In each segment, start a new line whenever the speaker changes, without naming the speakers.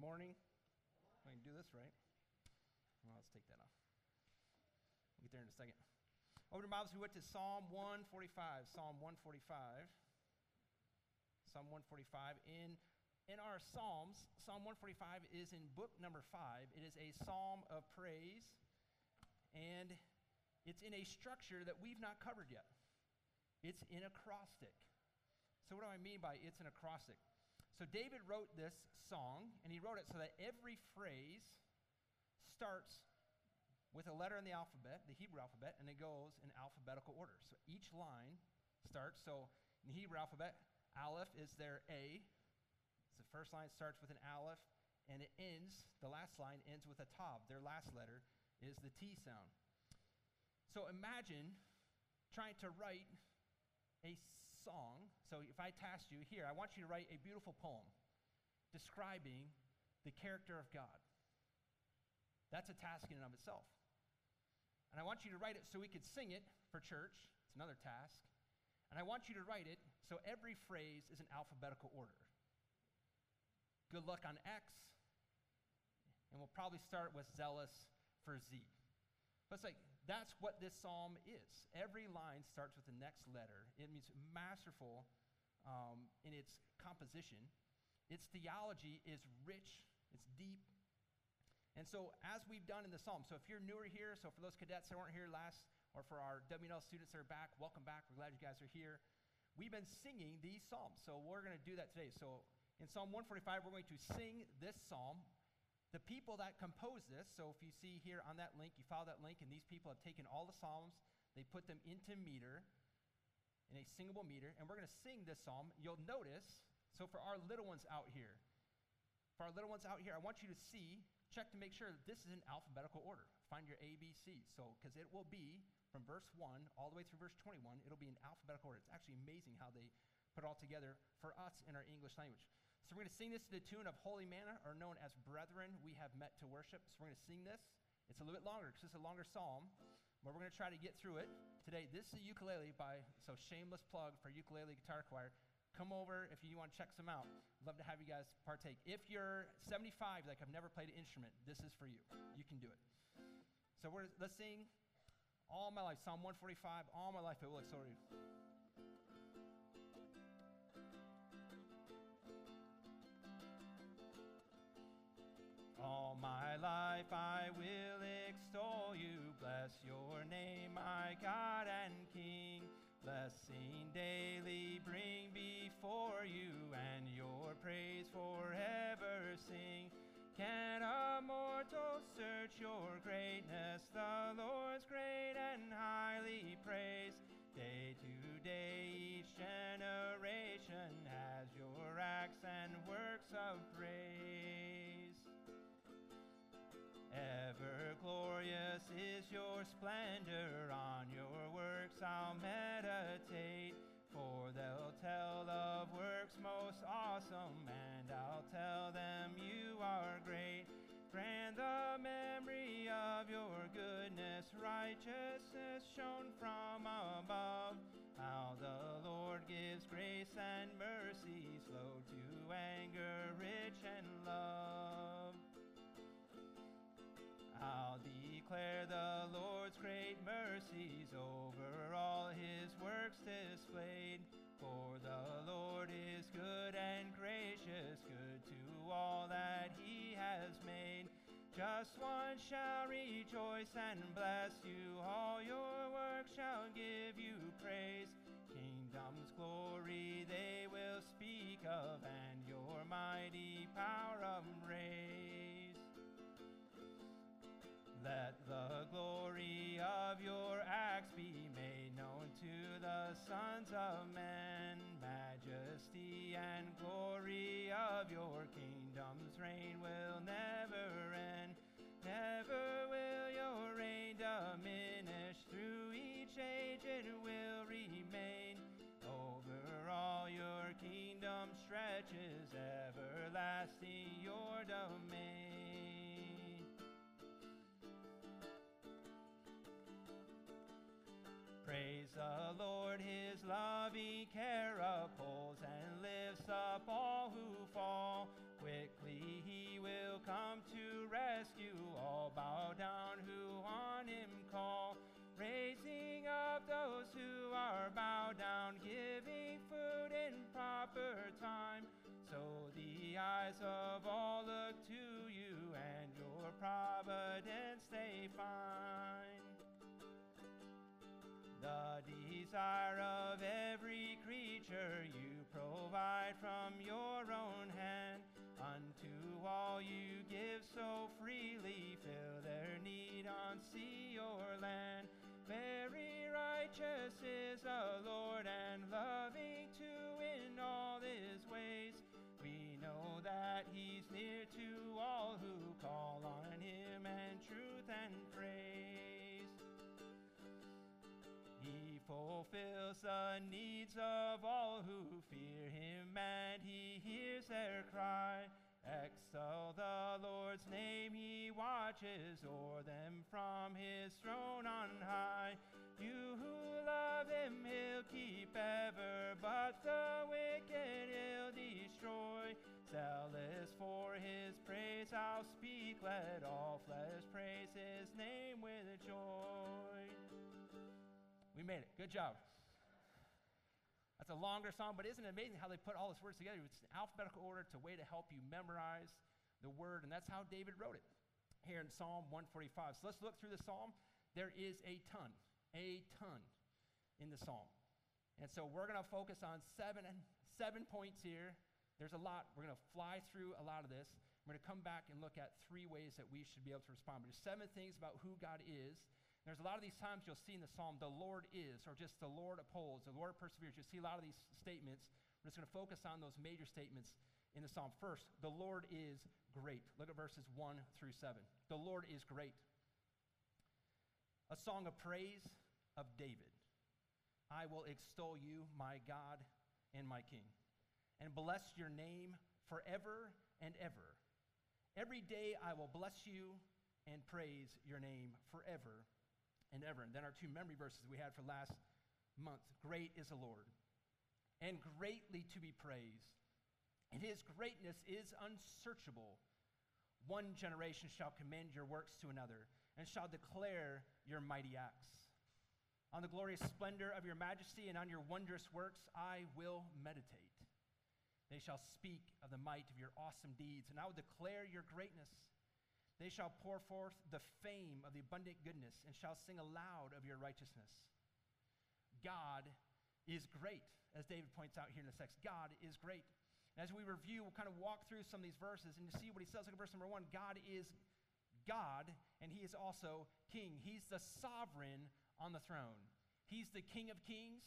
morning. I can do this, right? Well, let's take that off. We'll get there in a second. Over to Bibles, we went to Psalm 145. Psalm 145. Psalm 145. In, in our Psalms, Psalm 145 is in book number five. It is a psalm of praise, and it's in a structure that we've not covered yet. It's in acrostic. So, what do I mean by it's an acrostic? So, David wrote this song, and he wrote it so that every phrase starts with a letter in the alphabet, the Hebrew alphabet, and it goes in alphabetical order. So, each line starts. So, in the Hebrew alphabet, Aleph is their A. So, the first line starts with an Aleph, and it ends, the last line ends with a Tav. Their last letter is the T sound. So, imagine trying to write a song. So if I tasked you here, I want you to write a beautiful poem describing the character of God. That's a task in and of itself. And I want you to write it so we could sing it for church. It's another task. And I want you to write it so every phrase is in alphabetical order. Good luck on X. And we'll probably start with zealous for Z. But it's like, that's what this psalm is. Every line starts with the next letter. It means masterful um, in its composition. Its theology is rich, it's deep. And so, as we've done in the psalm, so if you're newer here, so for those cadets that weren't here last, or for our WNL students that are back, welcome back. We're glad you guys are here. We've been singing these psalms, so we're going to do that today. So, in Psalm 145, we're going to sing this psalm the people that compose this, so if you see here on that link, you follow that link, and these people have taken all the Psalms, they put them into meter, in a singable meter, and we're going to sing this psalm. You'll notice, so for our little ones out here, for our little ones out here, I want you to see, check to make sure that this is in alphabetical order. Find your ABC. So, because it will be from verse 1 all the way through verse 21, it'll be in alphabetical order. It's actually amazing how they put it all together for us in our English language. So we're going to sing this to the tune of Holy Manna, or known as Brethren, we have met to worship. So we're going to sing this. It's a little bit longer because it's a longer psalm, but we're going to try to get through it today. This is a ukulele by, so shameless plug for ukulele guitar choir. Come over if you want to check some out. Love to have you guys partake. If you're 75, like I've never played an instrument, this is for you. You can do it. So we're, let's sing all my life, Psalm 145, all my life it will extol you. All my life I will extol you, bless your name, my God and King. Blessing daily bring before you, and your praise forever sing. Can a mortal search your greatness? The Lord's great and highly praised. Day to day, each generation has your acts and works of praise. Ever glorious is your splendor, on your works I'll meditate. For they'll tell of works most awesome, and I'll tell them you are great. Grant the memory of your goodness, righteousness shown from above. How the Lord gives grace and mercy, slow to anger, rich in love. Just one shall rejoice and bless you, all your works shall give you praise. Kingdom's glory they will speak of, and your mighty power embrace. Let the glory of your acts be made known to the sons of men. Majesty and glory of your kingdom's reign will never. Never will your reign diminish. Through each age it will remain. Over all your kingdom stretches, everlasting your domain. Praise the Lord, his loving care upholds and lifts up all who fall. Quickly he will eyes is the Lord and loving to in all his ways. We know that he's near to all who call on him and truth and praise. He fulfills the needs of all who fear him and he hears their cry. Extol the Lord's name, he watches o'er them from his throne on high. You who love him, he'll keep ever, but the wicked he'll destroy. Zealous for his praise, I'll speak, let all flesh praise his name with joy. We made it. Good job. That's a longer song, but isn't it amazing how they put all these words together? It's in alphabetical order. It's a way to help you memorize the word, and that's how David wrote it here in Psalm 145. So let's look through the psalm. There is a ton, a ton in the psalm. And so we're going to focus on seven, seven points here. There's a lot. We're going to fly through a lot of this. We're going to come back and look at three ways that we should be able to respond. But there's seven things about who God is there's a lot of these times you'll see in the psalm, the Lord is, or just the Lord upholds, the Lord perseveres. You'll see a lot of these statements. We're just going to focus on those major statements in the psalm. First, the Lord is great. Look at verses 1 through 7. The Lord is great. A song of praise of David. I will extol you, my God and my King, and bless your name forever and ever. Every day I will bless you and praise your name forever and ever. And then our two memory verses we had for last month Great is the Lord, and greatly to be praised. And his greatness is unsearchable. One generation shall commend your works to another, and shall declare your mighty acts. On the glorious splendor of your majesty and on your wondrous works I will meditate. They shall speak of the might of your awesome deeds, and I will declare your greatness. They shall pour forth the fame of the abundant goodness and shall sing aloud of your righteousness. God is great, as David points out here in the text. God is great. And As we review, we'll kind of walk through some of these verses and you see what he says. Look at verse number one God is God, and he is also king. He's the sovereign on the throne. He's the king of kings.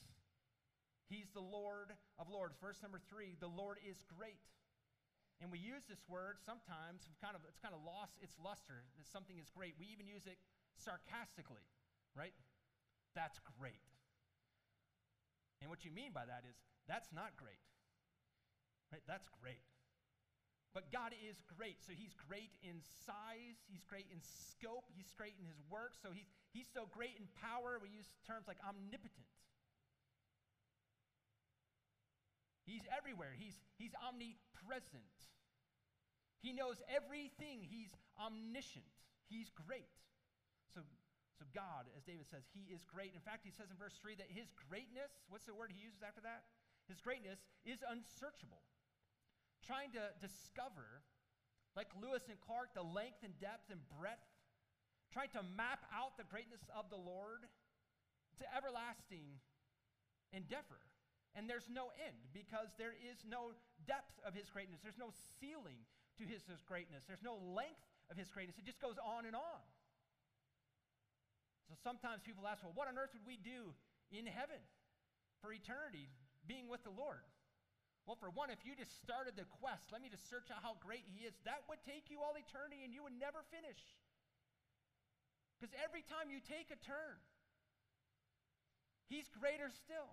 He's the Lord of lords. Verse number three the Lord is great. And we use this word sometimes, kind of, it's kind of lost its luster, that something is great. We even use it sarcastically, right? That's great. And what you mean by that is, that's not great. Right? That's great. But God is great. So he's great in size, he's great in scope, he's great in his work. So he's, he's so great in power. We use terms like omnipotent. He's everywhere. He's, he's omnipresent. He knows everything. He's omniscient. He's great. So, so God, as David says, he is great. In fact, he says in verse 3 that his greatness, what's the word he uses after that? His greatness is unsearchable. Trying to discover, like Lewis and Clark, the length and depth and breadth, trying to map out the greatness of the Lord to everlasting endeavor. And there's no end because there is no depth of his greatness. There's no ceiling to his, greatness. There's no length of his greatness. It just goes on and on. So sometimes people ask, well, what on earth would we do in heaven for eternity being with the Lord? Well, for one, if you just started the quest, let me just search out how great he is, that would take you all eternity and you would never finish. Because every time you take a turn, he's greater still.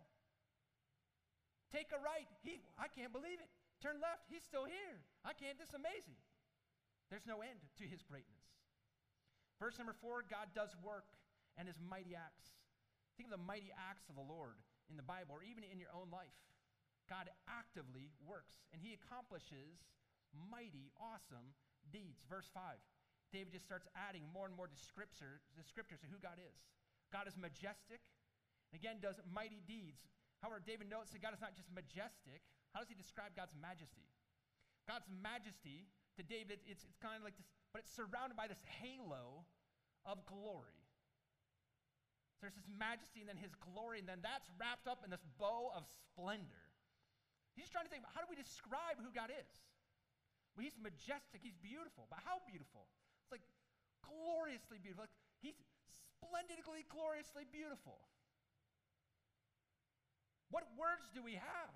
Take a right, he, I can't believe it. Turn left, he's still here. I can't, this is amazing. There's no end to his greatness. Verse number four God does work and his mighty acts. Think of the mighty acts of the Lord in the Bible or even in your own life. God actively works and he accomplishes mighty, awesome deeds. Verse 5, David just starts adding more and more descriptors, descriptors of who God is. God is majestic, and again, does mighty deeds. However, David notes that God is not just majestic, how does he describe God's majesty? God's majesty to David, it's, it's kind of like this, but it's surrounded by this halo of glory. So there's this majesty and then his glory, and then that's wrapped up in this bow of splendor. He's trying to think, how do we describe who God is? Well, he's majestic, he's beautiful, but how beautiful? It's like gloriously beautiful. Like he's splendidly, gloriously beautiful. What words do we have?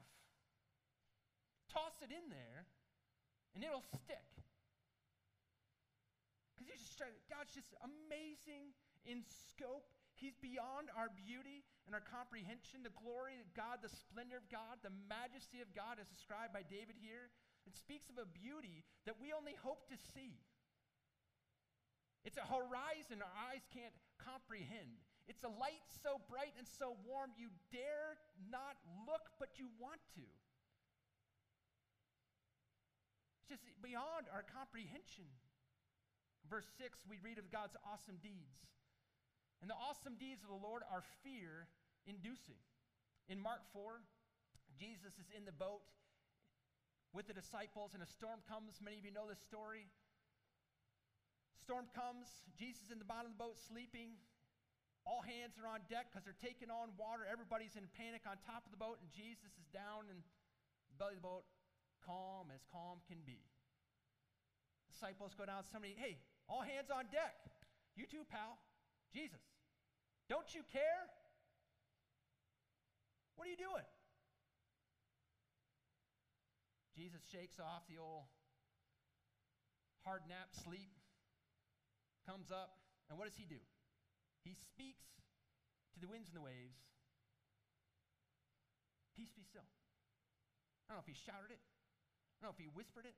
Toss it in there, and it'll stick. Because just God's just amazing in scope. He's beyond our beauty and our comprehension. The glory of God, the splendor of God, the majesty of God, as described by David here, it speaks of a beauty that we only hope to see. It's a horizon our eyes can't comprehend. It's a light so bright and so warm you dare not look, but you want to. It's just beyond our comprehension. Verse 6, we read of God's awesome deeds. And the awesome deeds of the Lord are fear inducing. In Mark 4, Jesus is in the boat with the disciples, and a storm comes. Many of you know this story. Storm comes, Jesus in the bottom of the boat sleeping. All hands are on deck because they're taking on water. Everybody's in panic on top of the boat, and Jesus is down in the belly of the boat, calm as calm can be. Disciples go down, somebody, hey, all hands on deck. You too, pal. Jesus, don't you care? What are you doing? Jesus shakes off the old hard nap sleep, comes up, and what does he do? He speaks to the winds and the waves Peace be still. I don't know if he shouted it, I don't know if he whispered it.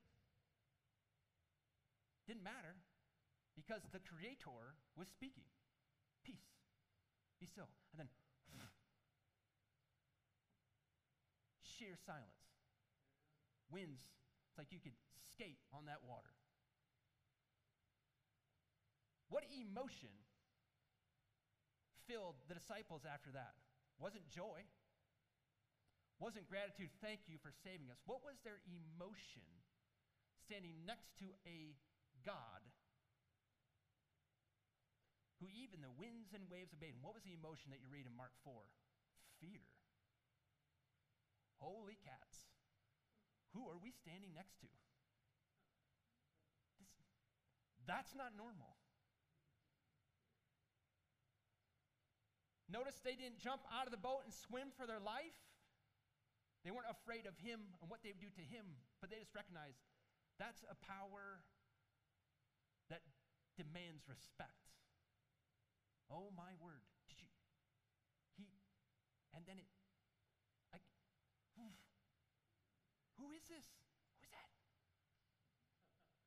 Didn't matter because the Creator was speaking. Peace, be still. And then sheer silence. Winds, it's like you could skate on that water. What emotion filled the disciples after that? Wasn't joy, wasn't gratitude, thank you for saving us. What was their emotion standing next to a God who even the winds and waves obeyed? What was the emotion that you read in Mark 4? Fear. Holy cats. Who are we standing next to? This, that's not normal. Notice they didn't jump out of the boat and swim for their life. They weren't afraid of him and what they would do to him, but they just recognized that's a power that demands respect. Oh my word. Did you he and then it like who is this? Who's that?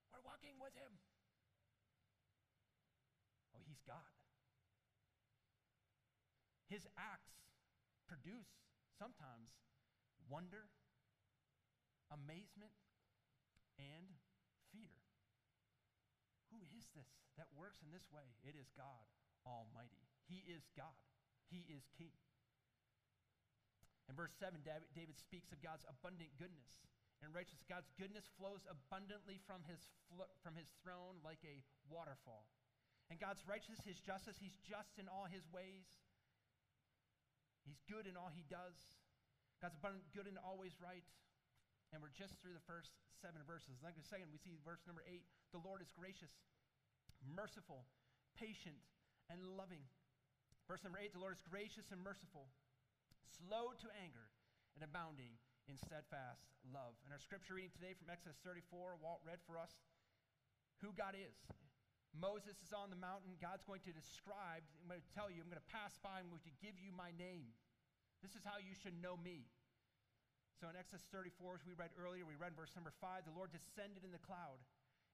We're walking with him. Oh, he's God. His acts produce sometimes wonder, amazement, and fear. Who is this that works in this way? It is God Almighty. He is God, He is King. In verse 7, David speaks of God's abundant goodness and righteousness. God's goodness flows abundantly from his, flo- from his throne like a waterfall. And God's righteousness, his justice, he's just in all his ways. He's good in all he does. God's abundant, good and always right. And we're just through the first seven verses. Like a second, we see verse number eight. The Lord is gracious, merciful, patient, and loving. Verse number eight, the Lord is gracious and merciful, slow to anger, and abounding in steadfast love. And our scripture reading today from Exodus 34, Walt read for us who God is. Moses is on the mountain. God's going to describe, I'm going to tell you, I'm going to pass by, I'm going to give you my name. This is how you should know me. So in Exodus 34, as we read earlier, we read verse number 5 the Lord descended in the cloud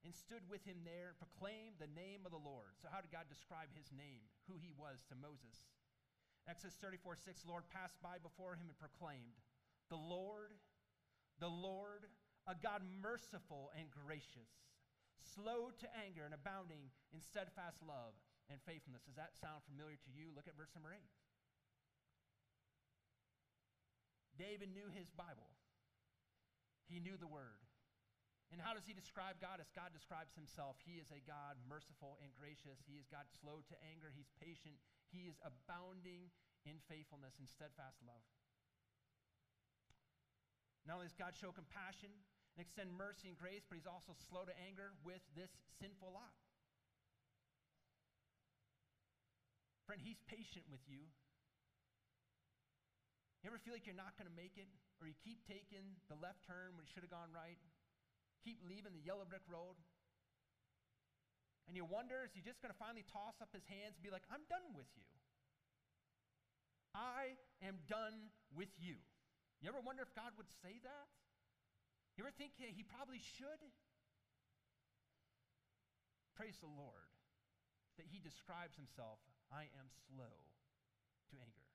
and stood with him there and proclaimed the name of the Lord. So, how did God describe his name, who he was to Moses? Exodus 34 6, the Lord passed by before him and proclaimed, The Lord, the Lord, a God merciful and gracious slow to anger and abounding in steadfast love and faithfulness. Does that sound familiar to you? Look at verse number 8. David knew his Bible. He knew the word. And how does he describe God? As God describes himself, he is a God merciful and gracious. He is God slow to anger. He's patient. He is abounding in faithfulness and steadfast love. Not only does God show compassion and extend mercy and grace, but he's also slow to anger with this sinful lot. Friend, he's patient with you. You ever feel like you're not going to make it? Or you keep taking the left turn when you should have gone right? keep leaving the yellow brick road. And you wonder, is he just going to finally toss up his hands and be like, I'm done with you? I am done with you. You ever wonder if God would say that? You ever think he probably should? Praise the Lord that he describes himself I am slow to anger,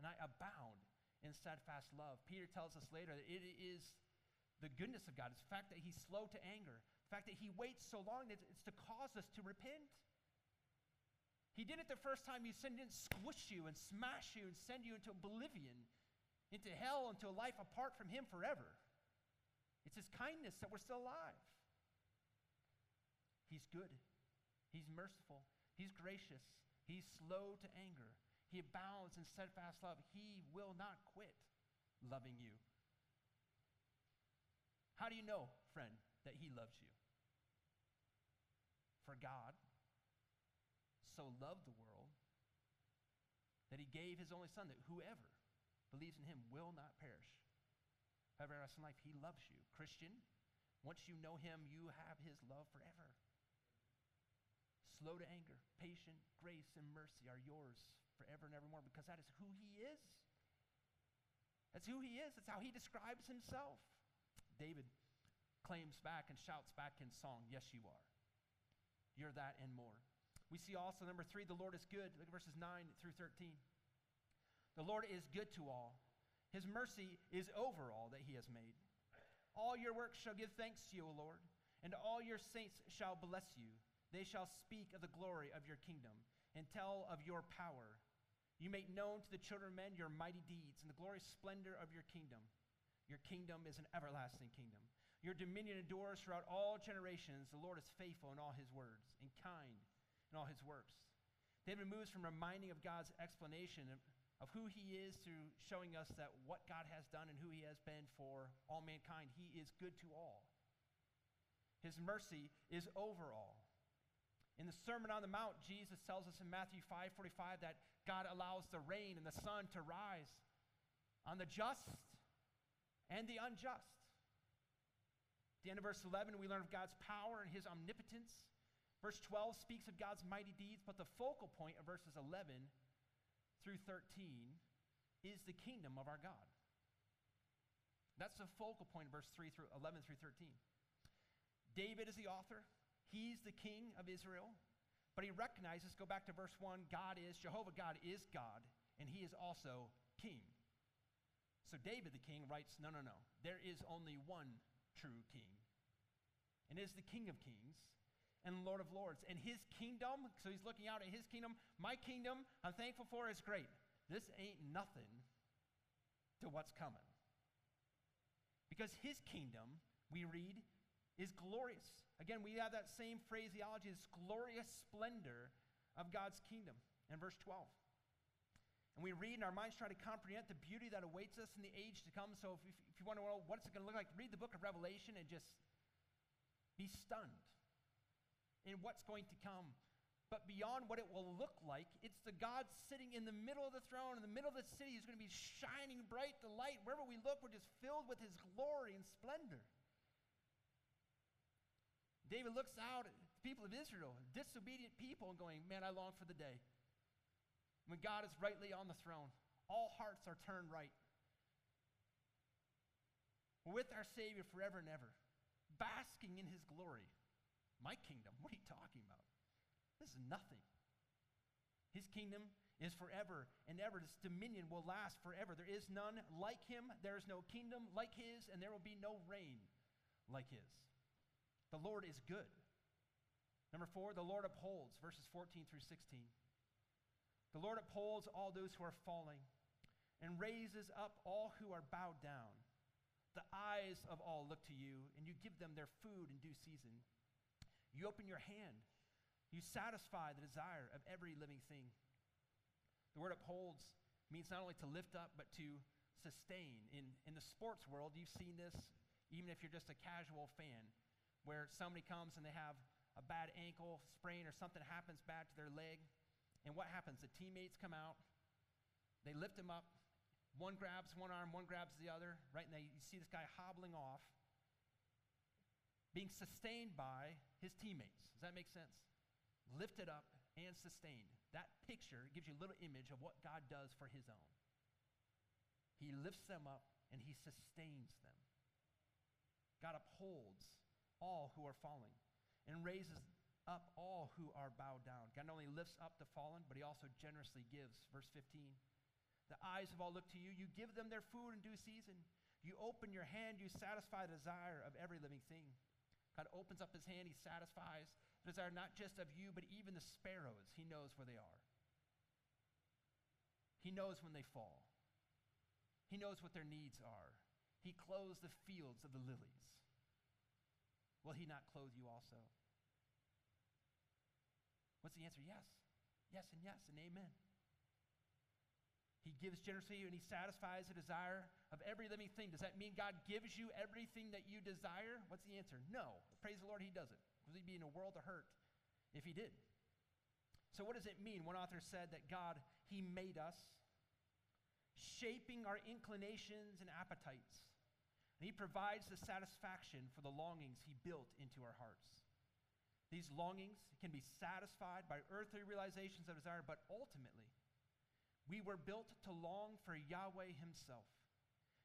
and I abound in steadfast love. Peter tells us later that it is the goodness of God. It's the fact that he's slow to anger, the fact that he waits so long that it's to cause us to repent. He did it the first time you sinned, didn't squish you and smash you and send you into oblivion, into hell, into a life apart from him forever. It's his kindness that we're still alive. He's good. He's merciful. He's gracious. He's slow to anger. He abounds in steadfast love. He will not quit loving you. How do you know, friend, that He loves you? For God so loved the world that He gave His only Son, that whoever believes in Him will not perish. Have everlasting life. He loves you. Christian, once you know Him, you have His love forever. Slow to anger, patient, grace, and mercy are yours forever and evermore because that is who He is. That's who He is. That's how He describes Himself. David claims back and shouts back in song, Yes, you are. You're that and more. We see also, number three, the Lord is good. Look at verses 9 through 13. The Lord is good to all. His mercy is over all that he has made. All your works shall give thanks to you, O Lord, and all your saints shall bless you. They shall speak of the glory of your kingdom and tell of your power. You make known to the children of men your mighty deeds and the glorious splendor of your kingdom. Your kingdom is an everlasting kingdom. Your dominion endures throughout all generations. The Lord is faithful in all his words and kind in all his works. David moves from reminding of God's explanation of, who he is through showing us that what God has done and who he has been for all mankind. He is good to all. His mercy is over all. In the Sermon on the Mount, Jesus tells us in Matthew 5:45 that God allows the rain and the sun to rise on the just and the unjust. At the end of verse 11, we learn of God's power and his omnipotence. Verse 12 speaks of God's mighty deeds, but the focal point of verses 11 through 13 is the kingdom of our God. That's the focal point verse 3 through 11 through 13. David is the author. He's the king of Israel. But he recognizes, go back to verse 1, God is, Jehovah God is God, and he is also king. So David the king writes, No, no, no. There is only one true king. And is the King of Kings and Lord of Lords. And his kingdom, so he's looking out at his kingdom. My kingdom, I'm thankful for, is great. This ain't nothing to what's coming. Because his kingdom, we read, is glorious. Again, we have that same phraseology, this glorious splendor of God's kingdom in verse 12. And we read, and our minds try to comprehend the beauty that awaits us in the age to come. So if, if, you want to know what's it going to look like, read the book of Revelation and just be stunned in what's going to come. But beyond what it will look like, it's the God sitting in the middle of the throne, in the middle of the city, who's going to be shining bright, the light. Wherever we look, we're just filled with his glory and splendor. David looks out at the people of Israel, disobedient people, and going, Man, I long for the day when God is rightly on the throne, all hearts are turned right. with our Savior forever and ever, basking in his glory. My kingdom, what are you talking about? This is nothing. His kingdom is forever and ever. His dominion will last forever. There is none like him. There is no kingdom like his, and there will be no reign like his. The Lord is good. Number four, the Lord upholds, verses 14 through 16. The Lord upholds all those who are falling and raises up all who are bowed down. The eyes of all look to you, and you give them their food in due season. You open your hand, you satisfy the desire of every living thing. The word upholds means not only to lift up, but to sustain. In, in the sports world, you've seen this even if you're just a casual fan, where somebody comes and they have a bad ankle sprain or something happens bad to their leg. And what happens? The teammates come out, they lift him up, one grabs one arm, one grabs the other, right? And they, you see this guy hobbling off, being sustained by his teammates. Does that make sense? Lifted up and sustained. That picture gives you a little image of what God does for his own. He lifts them up and he sustains them. God upholds all who are falling and raises up all who are bowed down. God not only lifts up the fallen, but he also generously gives. Verse 15 the eyes of all look to you. You give them their food in due season. You open your hand, you satisfy the desire of every living thing. God opens up his hand, he satisfies the desire not just of you, but even the sparrows. He knows where they are. He knows when they fall. He knows what their needs are. He clothes the fields of the lilies. Will he not clothe you also? What's the answer? Yes. Yes, and yes, and amen. He gives generously and he satisfies the desire of every living thing. Does that mean God gives you everything that you desire? What's the answer? No. Praise the Lord, he doesn't. Because he'd be in a world of hurt if he did. So, what does it mean? One author said that God, he made us, shaping our inclinations and appetites. And he provides the satisfaction for the longings he built into our hearts. These longings can be satisfied by earthly realizations of desire, but ultimately, we were built to long for Yahweh Himself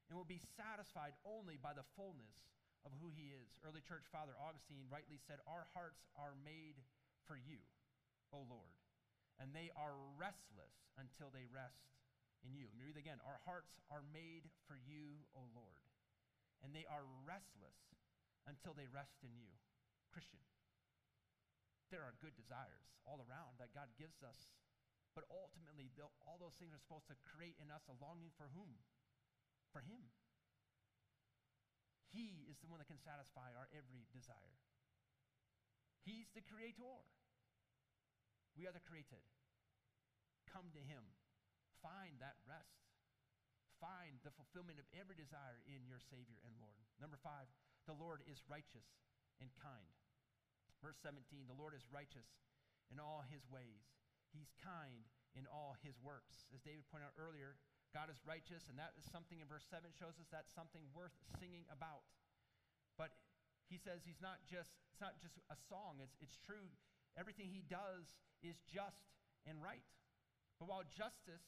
and will be satisfied only by the fullness of who He is. Early church father Augustine rightly said, Our hearts are made for you, O Lord, and they are restless until they rest in you. Let me read again. Our hearts are made for you, O Lord, and they are restless until they rest in you. Christian, there are good desires all around that God gives us but ultimately, all those things are supposed to create in us a longing for whom? For Him. He is the one that can satisfy our every desire. He's the creator. We are the created. Come to Him. Find that rest. Find the fulfillment of every desire in your Savior and Lord. Number five, the Lord is righteous and kind. Verse 17, the Lord is righteous in all His ways He's kind in all his works. As David pointed out earlier, God is righteous, and that is something in verse 7 shows us that's something worth singing about. But he says he's not just, it's not just a song, it's, it's true. Everything he does is just and right. But while justice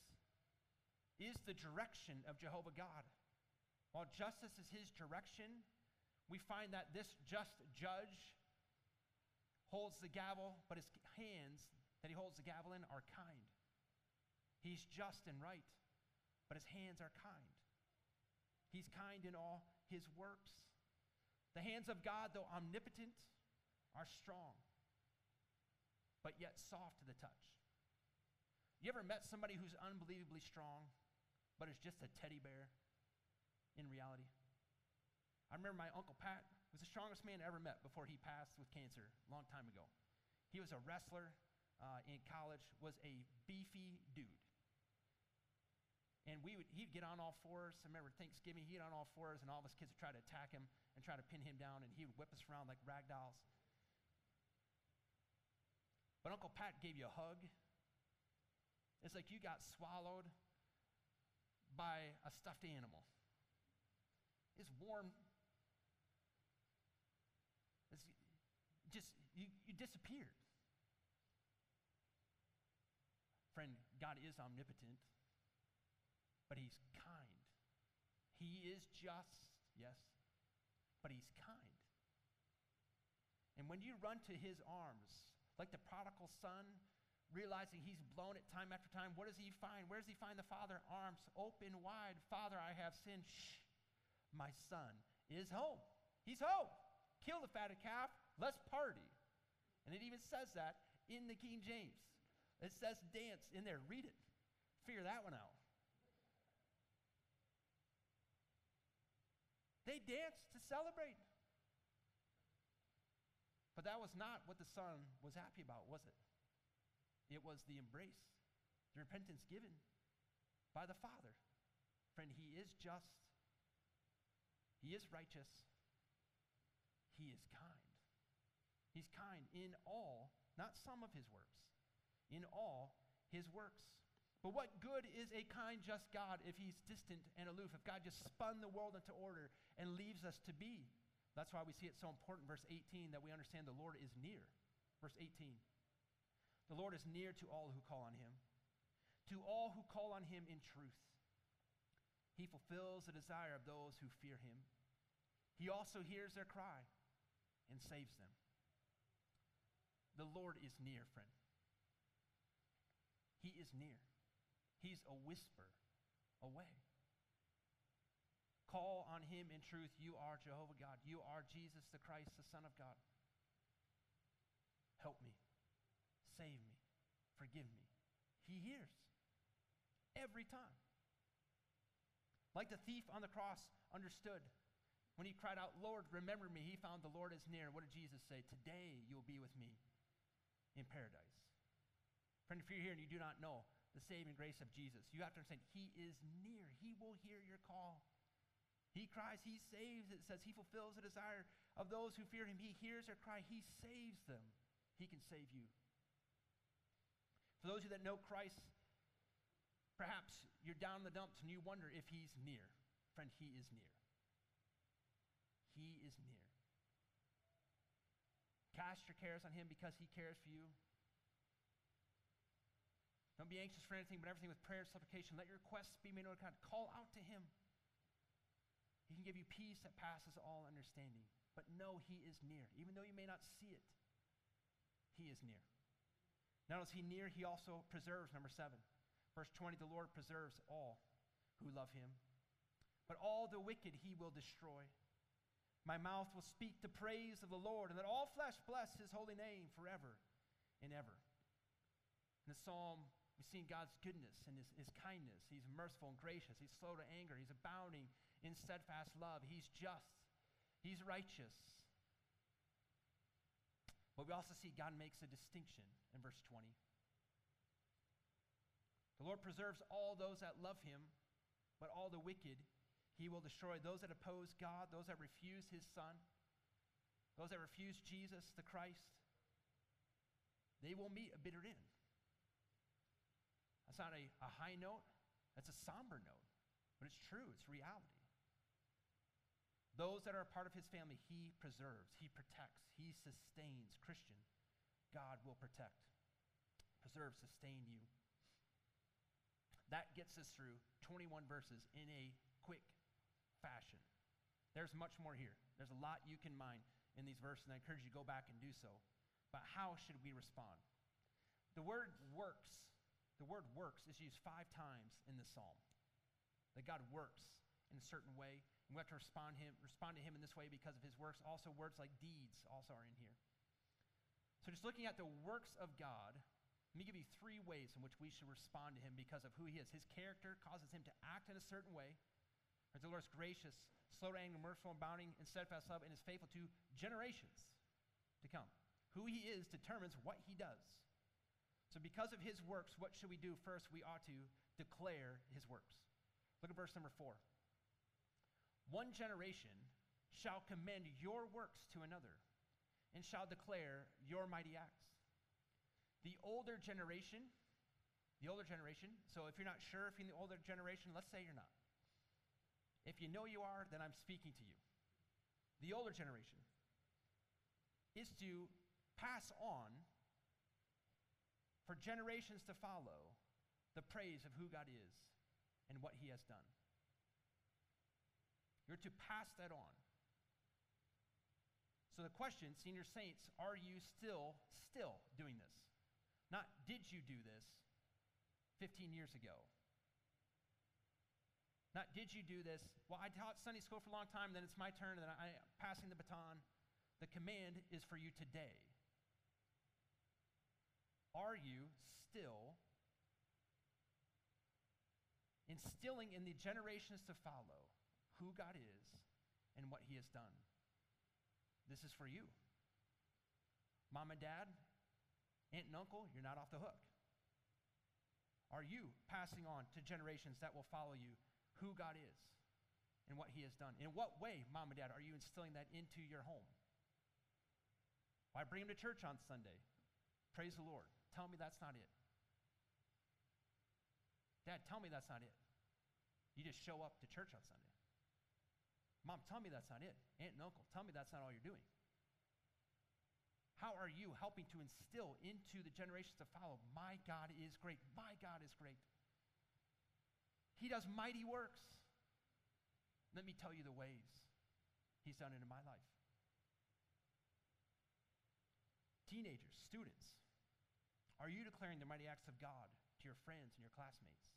is the direction of Jehovah God, while justice is his direction, we find that this just judge holds the gavel, but his hands that he holds the gavel in are kind. He's just and right, but his hands are kind. He's kind in all his works. The hands of God, though omnipotent, are strong, but yet soft to the touch. You ever met somebody who's unbelievably strong, but is just a teddy bear in reality? I remember my Uncle Pat was the strongest man I ever met before he passed with cancer a long time ago. He was a wrestler, uh, in college was a beefy dude. And we would, he'd get on all fours. I remember Thanksgiving, he'd on all fours, and all of us kids would try to attack him and try to pin him down, and he would whip us around like rag dolls. But Uncle Pat gave you a hug. It's like you got swallowed by a stuffed animal. It's warm. It's just, you, you disappeared. Friend, God is omnipotent, but He's kind. He is just, yes, but He's kind. And when you run to His arms, like the prodigal son, realizing he's blown it time after time, what does he find? Where does he find the father? Arms open wide. Father, I have sinned. Shh. My son is home. He's home. Kill the fatted calf. Let's party. And it even says that in the King James. It says dance in there. Read it. Figure that one out. They danced to celebrate. But that was not what the Son was happy about, was it? It was the embrace, the repentance given by the Father. Friend, He is just, He is righteous, He is kind. He's kind in all, not some of His works, in all His works. But what good is a kind, just God if He's distant and aloof, if God just spun the world into order and leaves us to be? That's why we see it so important, verse 18, that we understand the Lord is near. Verse 18 The Lord is near to all who call on Him, to all who call on Him in truth. He fulfills the desire of those who fear him. He also hears their cry and saves them. The Lord is near, friend. He is near. He's a whisper away. Call on him in truth. You are Jehovah God. You are Jesus the Christ, the Son of God. Help me. Save me. Forgive me. He hears every time. Like the thief on the cross understood when he cried out, Lord, remember me. He found the Lord is near. What did Jesus say? Today you will be with me in paradise. Friend, if you're here and you do not know the saving grace of Jesus, you have to understand He is near. He will hear your call. He cries, He saves. It says He fulfills the desire of those who fear Him. He hears their cry, He saves them. He can save you. For those of you that know Christ, Perhaps you're down in the dumps and you wonder if he's near. Friend, he is near. He is near. Cast your cares on him because he cares for you. Don't be anxious for anything, but everything with prayer and supplication. Let your requests be made known to God. Call out to him. He can give you peace that passes all understanding. But know he is near. Even though you may not see it, he is near. Not only is he near, he also preserves, number seven. Verse 20 The Lord preserves all who love him, but all the wicked he will destroy. My mouth will speak the praise of the Lord, and let all flesh bless his holy name forever and ever. In the psalm, we've seen God's goodness and his, his kindness. He's merciful and gracious. He's slow to anger. He's abounding in steadfast love. He's just. He's righteous. But we also see God makes a distinction in verse 20. The Lord preserves all those that love him, but all the wicked he will destroy. Those that oppose God, those that refuse his Son, those that refuse Jesus, the Christ, they will meet a bitter end. That's not a, a high note, that's a somber note, but it's true, it's reality. Those that are a part of his family, he preserves, he protects, he sustains. Christian, God will protect, preserve, sustain you. That gets us through 21 verses in a quick fashion. There's much more here. There's a lot you can mine in these verses, and I encourage you to go back and do so. But how should we respond? The word works, the word works is used five times in the psalm. That God works in a certain way, and we have to respond, him, respond to him in this way because of his works. Also, words like deeds also are in here. So just looking at the works of God, let me give you three ways in which we should respond to him because of who he is. His character causes him to act in a certain way. The Lord is gracious, slow to anger, merciful, abounding in steadfast love, and is faithful to generations to come. Who he is determines what he does. So, because of his works, what should we do? First, we ought to declare his works. Look at verse number four. One generation shall commend your works to another and shall declare your mighty acts. The older generation, the older generation, so if you're not sure if you're in the older generation, let's say you're not. If you know you are, then I'm speaking to you. The older generation is to pass on for generations to follow the praise of who God is and what he has done. You're to pass that on. So the question, senior saints, are you still still doing this? Not, did you do this 15 years ago? Not, did you do this? Well, I taught Sunday school for a long time, then it's my turn, and then I'm passing the baton. The command is for you today. Are you still instilling in the generations to follow who God is and what he has done. This is for you. Mom and dad, aunt and uncle, you're not off the hook. Are you passing on to generations that will follow you who God is and what he has done? In what way, mom and dad, are you instilling that into your home? Why bring them to church on Sunday? Praise the Lord. Tell me that's not it. Dad, tell me that's not it. You just show up to church on Sunday. Mom, tell me that's not it. Aunt and uncle, tell me that's not all you're doing. How are you helping to instill into the generations to follow? My God is great. My God is great. He does mighty works. Let me tell you the ways He's done it in my life. Teenagers, students, are you declaring the mighty acts of God to your friends and your classmates?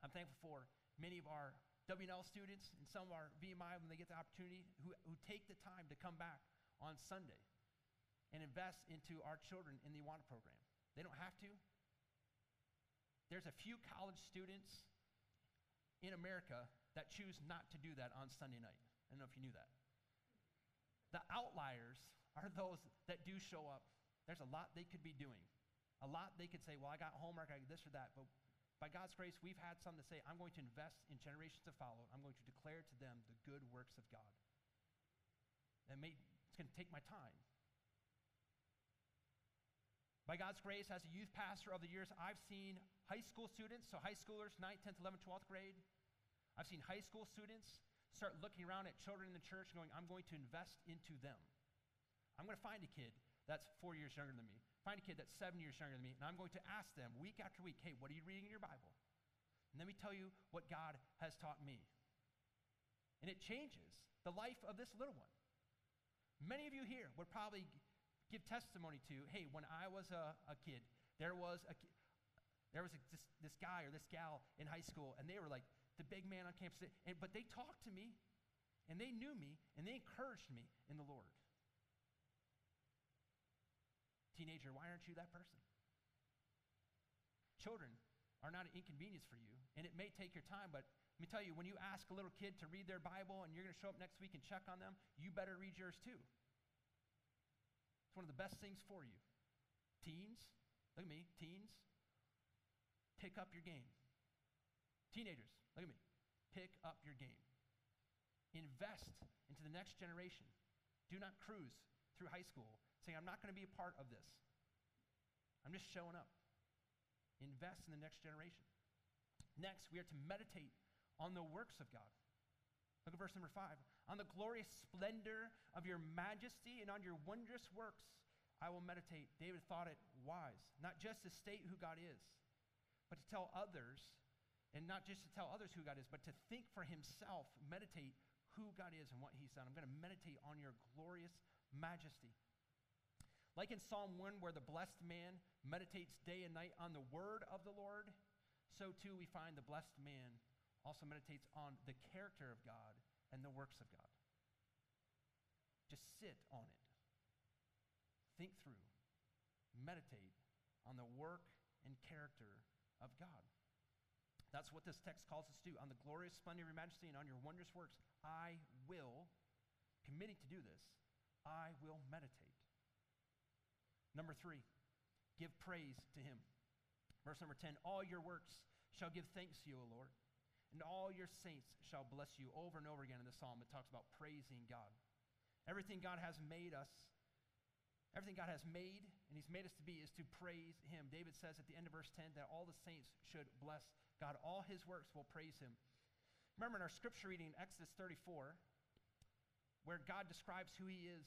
I'm thankful for many of our W&L students and some of our VMI when they get the opportunity who, who take the time to come back on Sunday and invest into our children in the Awana program. They don't have to. There's a few college students in America that choose not to do that on Sunday night. I don't know if you knew that. The outliers are those that do show up. There's a lot they could be doing. A lot they could say, well, I got homework, I got this or that. But by God's grace, we've had some to say, I'm going to invest in generations to follow. I'm going to declare to them the good works of God. May, it's going to take my time. By God's grace, as a youth pastor of the years, I've seen high school students, so high schoolers, 9th, 10th, 11th, 12th grade. I've seen high school students start looking around at children in the church going, I'm going to invest into them. I'm going to find a kid that's four years younger than me, find a kid that's seven years younger than me, and I'm going to ask them week after week, hey, what are you reading in your Bible? And let me tell you what God has taught me. And it changes the life of this little one. Many of you here would probably give testimony to, hey, when I was a, a kid, there was a there was a, this, this guy or this gal in high school, and they were like the big man on campus. And, but they talked to me, and they knew me, and they encouraged me in the Lord. Teenager, why aren't you that person? Children are not an inconvenience for you, and it may take your time, but let me tell you, when you ask a little kid to read their Bible and you're going to show up next week and check on them, you better read yours too. It's one of the best things for you. Teens, look at me, teens, pick up your game. Teenagers, look at me, pick up your game. Invest into the next generation. Do not cruise through high school saying, I'm not going to be a part of this. I'm just showing up. Invest in the next generation. Next, we are to meditate on the works of God. Look at verse number five. On the glorious splendor of your majesty and on your wondrous works, I will meditate. David thought it wise, not just to state who God is, but to tell others, and not just to tell others who God is, but to think for himself, meditate who God is and what he's done. I'm going to meditate on your glorious majesty. Like in Psalm 1, where the blessed man meditates day and night on the word of the Lord, so too we find the blessed man also meditates on the character of God and the works of God. Just sit on it. Think through. Meditate on the work and character of God. That's what this text calls us to. On the glorious splendor of your majesty and on your wondrous works, I will, committing to do this, I will meditate. Number three, give praise to him. Verse number 10 All your works shall give thanks to you, O Lord and all your saints shall bless you. Over and over again in the psalm, it talks about praising God. Everything God has made us, everything God has made and He's made us to be is to praise Him. David says at the end of verse 10 that all the saints should bless God. All His works will praise Him. Remember in our scripture reading Exodus 34, where God describes who He is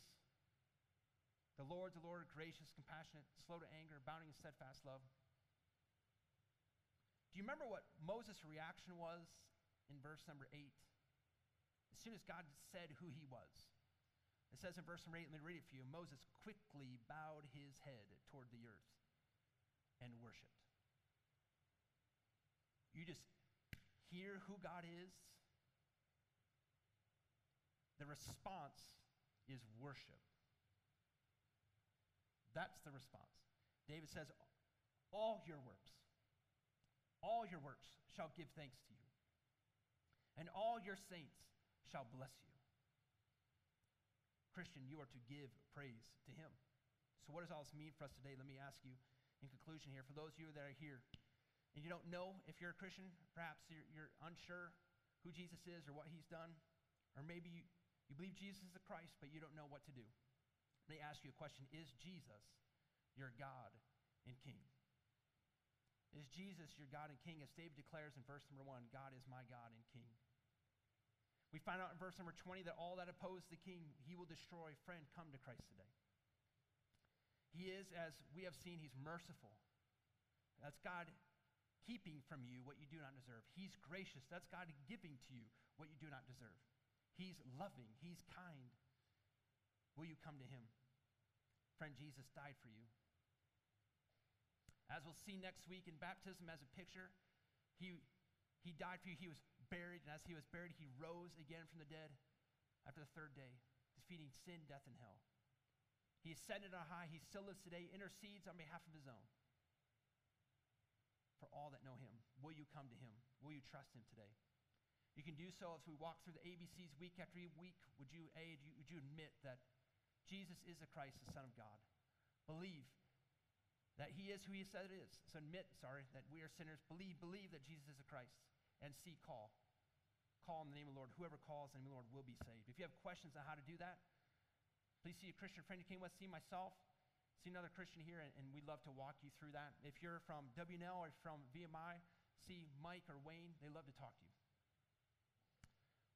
the Lord, the Lord, gracious, compassionate, slow to anger, abounding in steadfast love. Do you remember what Moses' reaction was in verse number 8? As soon as God said who he was, it says in verse number 8, let me read it for you Moses quickly bowed his head toward the earth and worshiped. You just hear who God is, the response is worship. That's the response. David says, All your works all your works shall give thanks to you. And all your saints shall bless you. Christian, you are to give praise to him. So, what does all this mean for us today? Let me ask you in conclusion here. For those of you that are here and you don't know if you're a Christian, perhaps you're, you're unsure who Jesus is or what he's done, or maybe you, you believe Jesus is the Christ, but you don't know what to do. Me ask you a question Is Jesus your God and King? Is Jesus your God and King? As David declares in verse number one, God is my God and King. We find out in verse number 20 that all that oppose the king, he will destroy. Friend, come to Christ today. He is, as we have seen, he's merciful. That's God keeping from you what you do not deserve. He's gracious. That's God giving to you what you do not deserve. He's loving. He's kind. Will you come to him? Friend, Jesus died for you. As we'll see next week in baptism as a picture, he, he died for you. He was buried, and as he was buried, he rose again from the dead after the third day, defeating sin, death, and hell. He ascended on high. He still lives today, intercedes on behalf of his own. For all that know him, will you come to him? Will you trust him today? You can do so as we walk through the ABCs week after week. Would you, A, would you admit that Jesus is the Christ, the Son of God? Believe that he is who he said it is. So admit, sorry, that we are sinners. Believe, believe that Jesus is the Christ. And see, call call in the name of the Lord. Whoever calls in the name of the Lord will be saved. If you have questions on how to do that, please see a Christian friend you came with, see myself, see another Christian here, and, and we'd love to walk you through that. If you're from W&L or from VMI, see Mike or Wayne. They love to talk to you.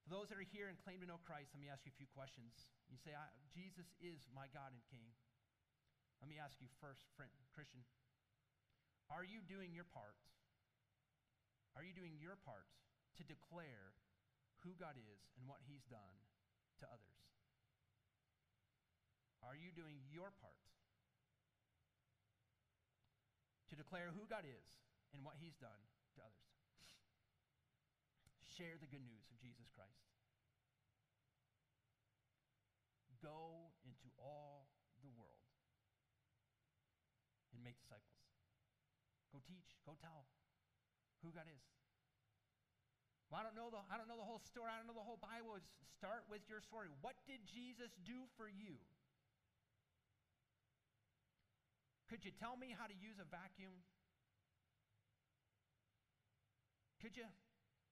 For those that are here and claim to know Christ, let me ask you a few questions. You say, Jesus is my God and King. Let me ask you first, friend, Christian, are you doing your part? Are you doing your part to declare who God is and what He's done to others? Are you doing your part to declare who God is and what He's done to others? Share the good news of Jesus Christ. Go into all the world and make disciples. Go teach, go tell who God is. Well, I don't know the I don't know the whole story. I don't know the whole Bible. Start with your story. What did Jesus do for you? Could you tell me how to use a vacuum? Could you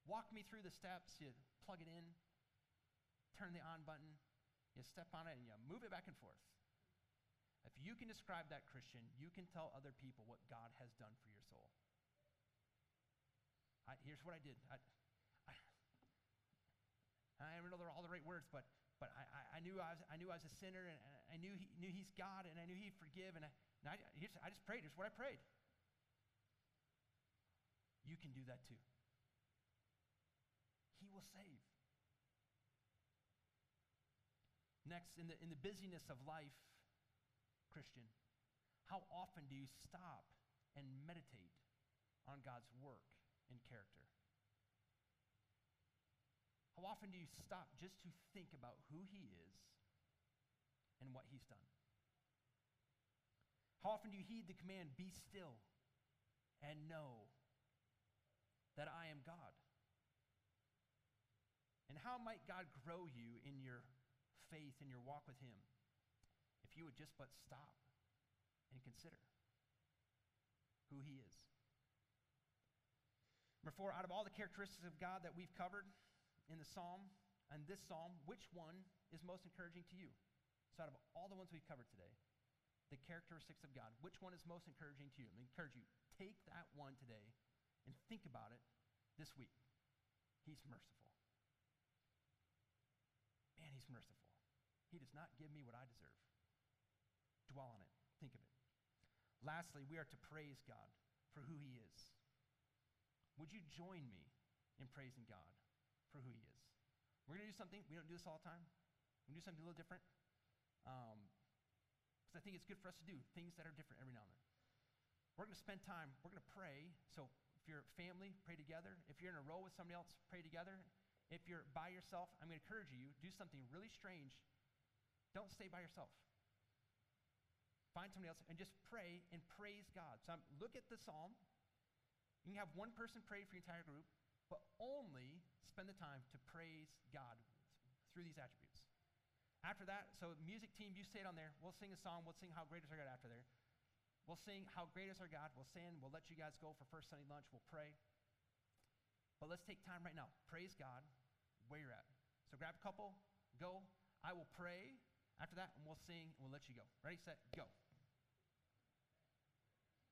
walk me through the steps? You plug it in, turn the on button, you step on it, and you move it back and forth. If you can describe that, Christian, you can tell other people what God has done for your soul. I, here's what I did. I, I don't know they're all the right words, but, but I, I, knew I, was, I knew I was a sinner, and I knew, he, knew He's God, and I knew He'd forgive, and I, and I, I just prayed. Here's what I prayed. You can do that too. Will save. Next, in the, in the busyness of life, Christian, how often do you stop and meditate on God's work and character? How often do you stop just to think about who He is and what He's done? How often do you heed the command, be still and know that I am God? And how might God grow you in your faith and your walk with Him if you would just but stop and consider who He is? Number four, out of all the characteristics of God that we've covered, in the psalm and this psalm, which one is most encouraging to you? So, out of all the ones we've covered today, the characteristics of God, which one is most encouraging to you? I encourage you, take that one today and think about it this week. He's merciful. Merciful. He does not give me what I deserve. Dwell on it. Think of it. Lastly, we are to praise God for who he is. Would you join me in praising God for who he is. We're going to do something. We don't do this all the time. We're going to do something a little different. Because um, I think it's good for us to do things that are different every now and then. We're going to spend time, we're going to pray. So if you're a family, pray together. If you're in a row with somebody else, pray together. If you're by yourself, I'm going to encourage you, do something really strange. Don't stay by yourself. Find somebody else and just pray and praise God. So I'm, look at the psalm. You can have one person pray for your entire group but only spend the time to praise God through these attributes. After that, so music team, you stayed on there. We'll sing a song. We'll sing How Great Is Our God after there. We'll sing How Great Is Our God. We'll sing. We'll let you guys go for First Sunday lunch. We'll pray. But let's take time right now. Praise God where you're at. So grab a couple, go. I will pray after that, and we'll sing, and we'll let you go. Ready, set, go.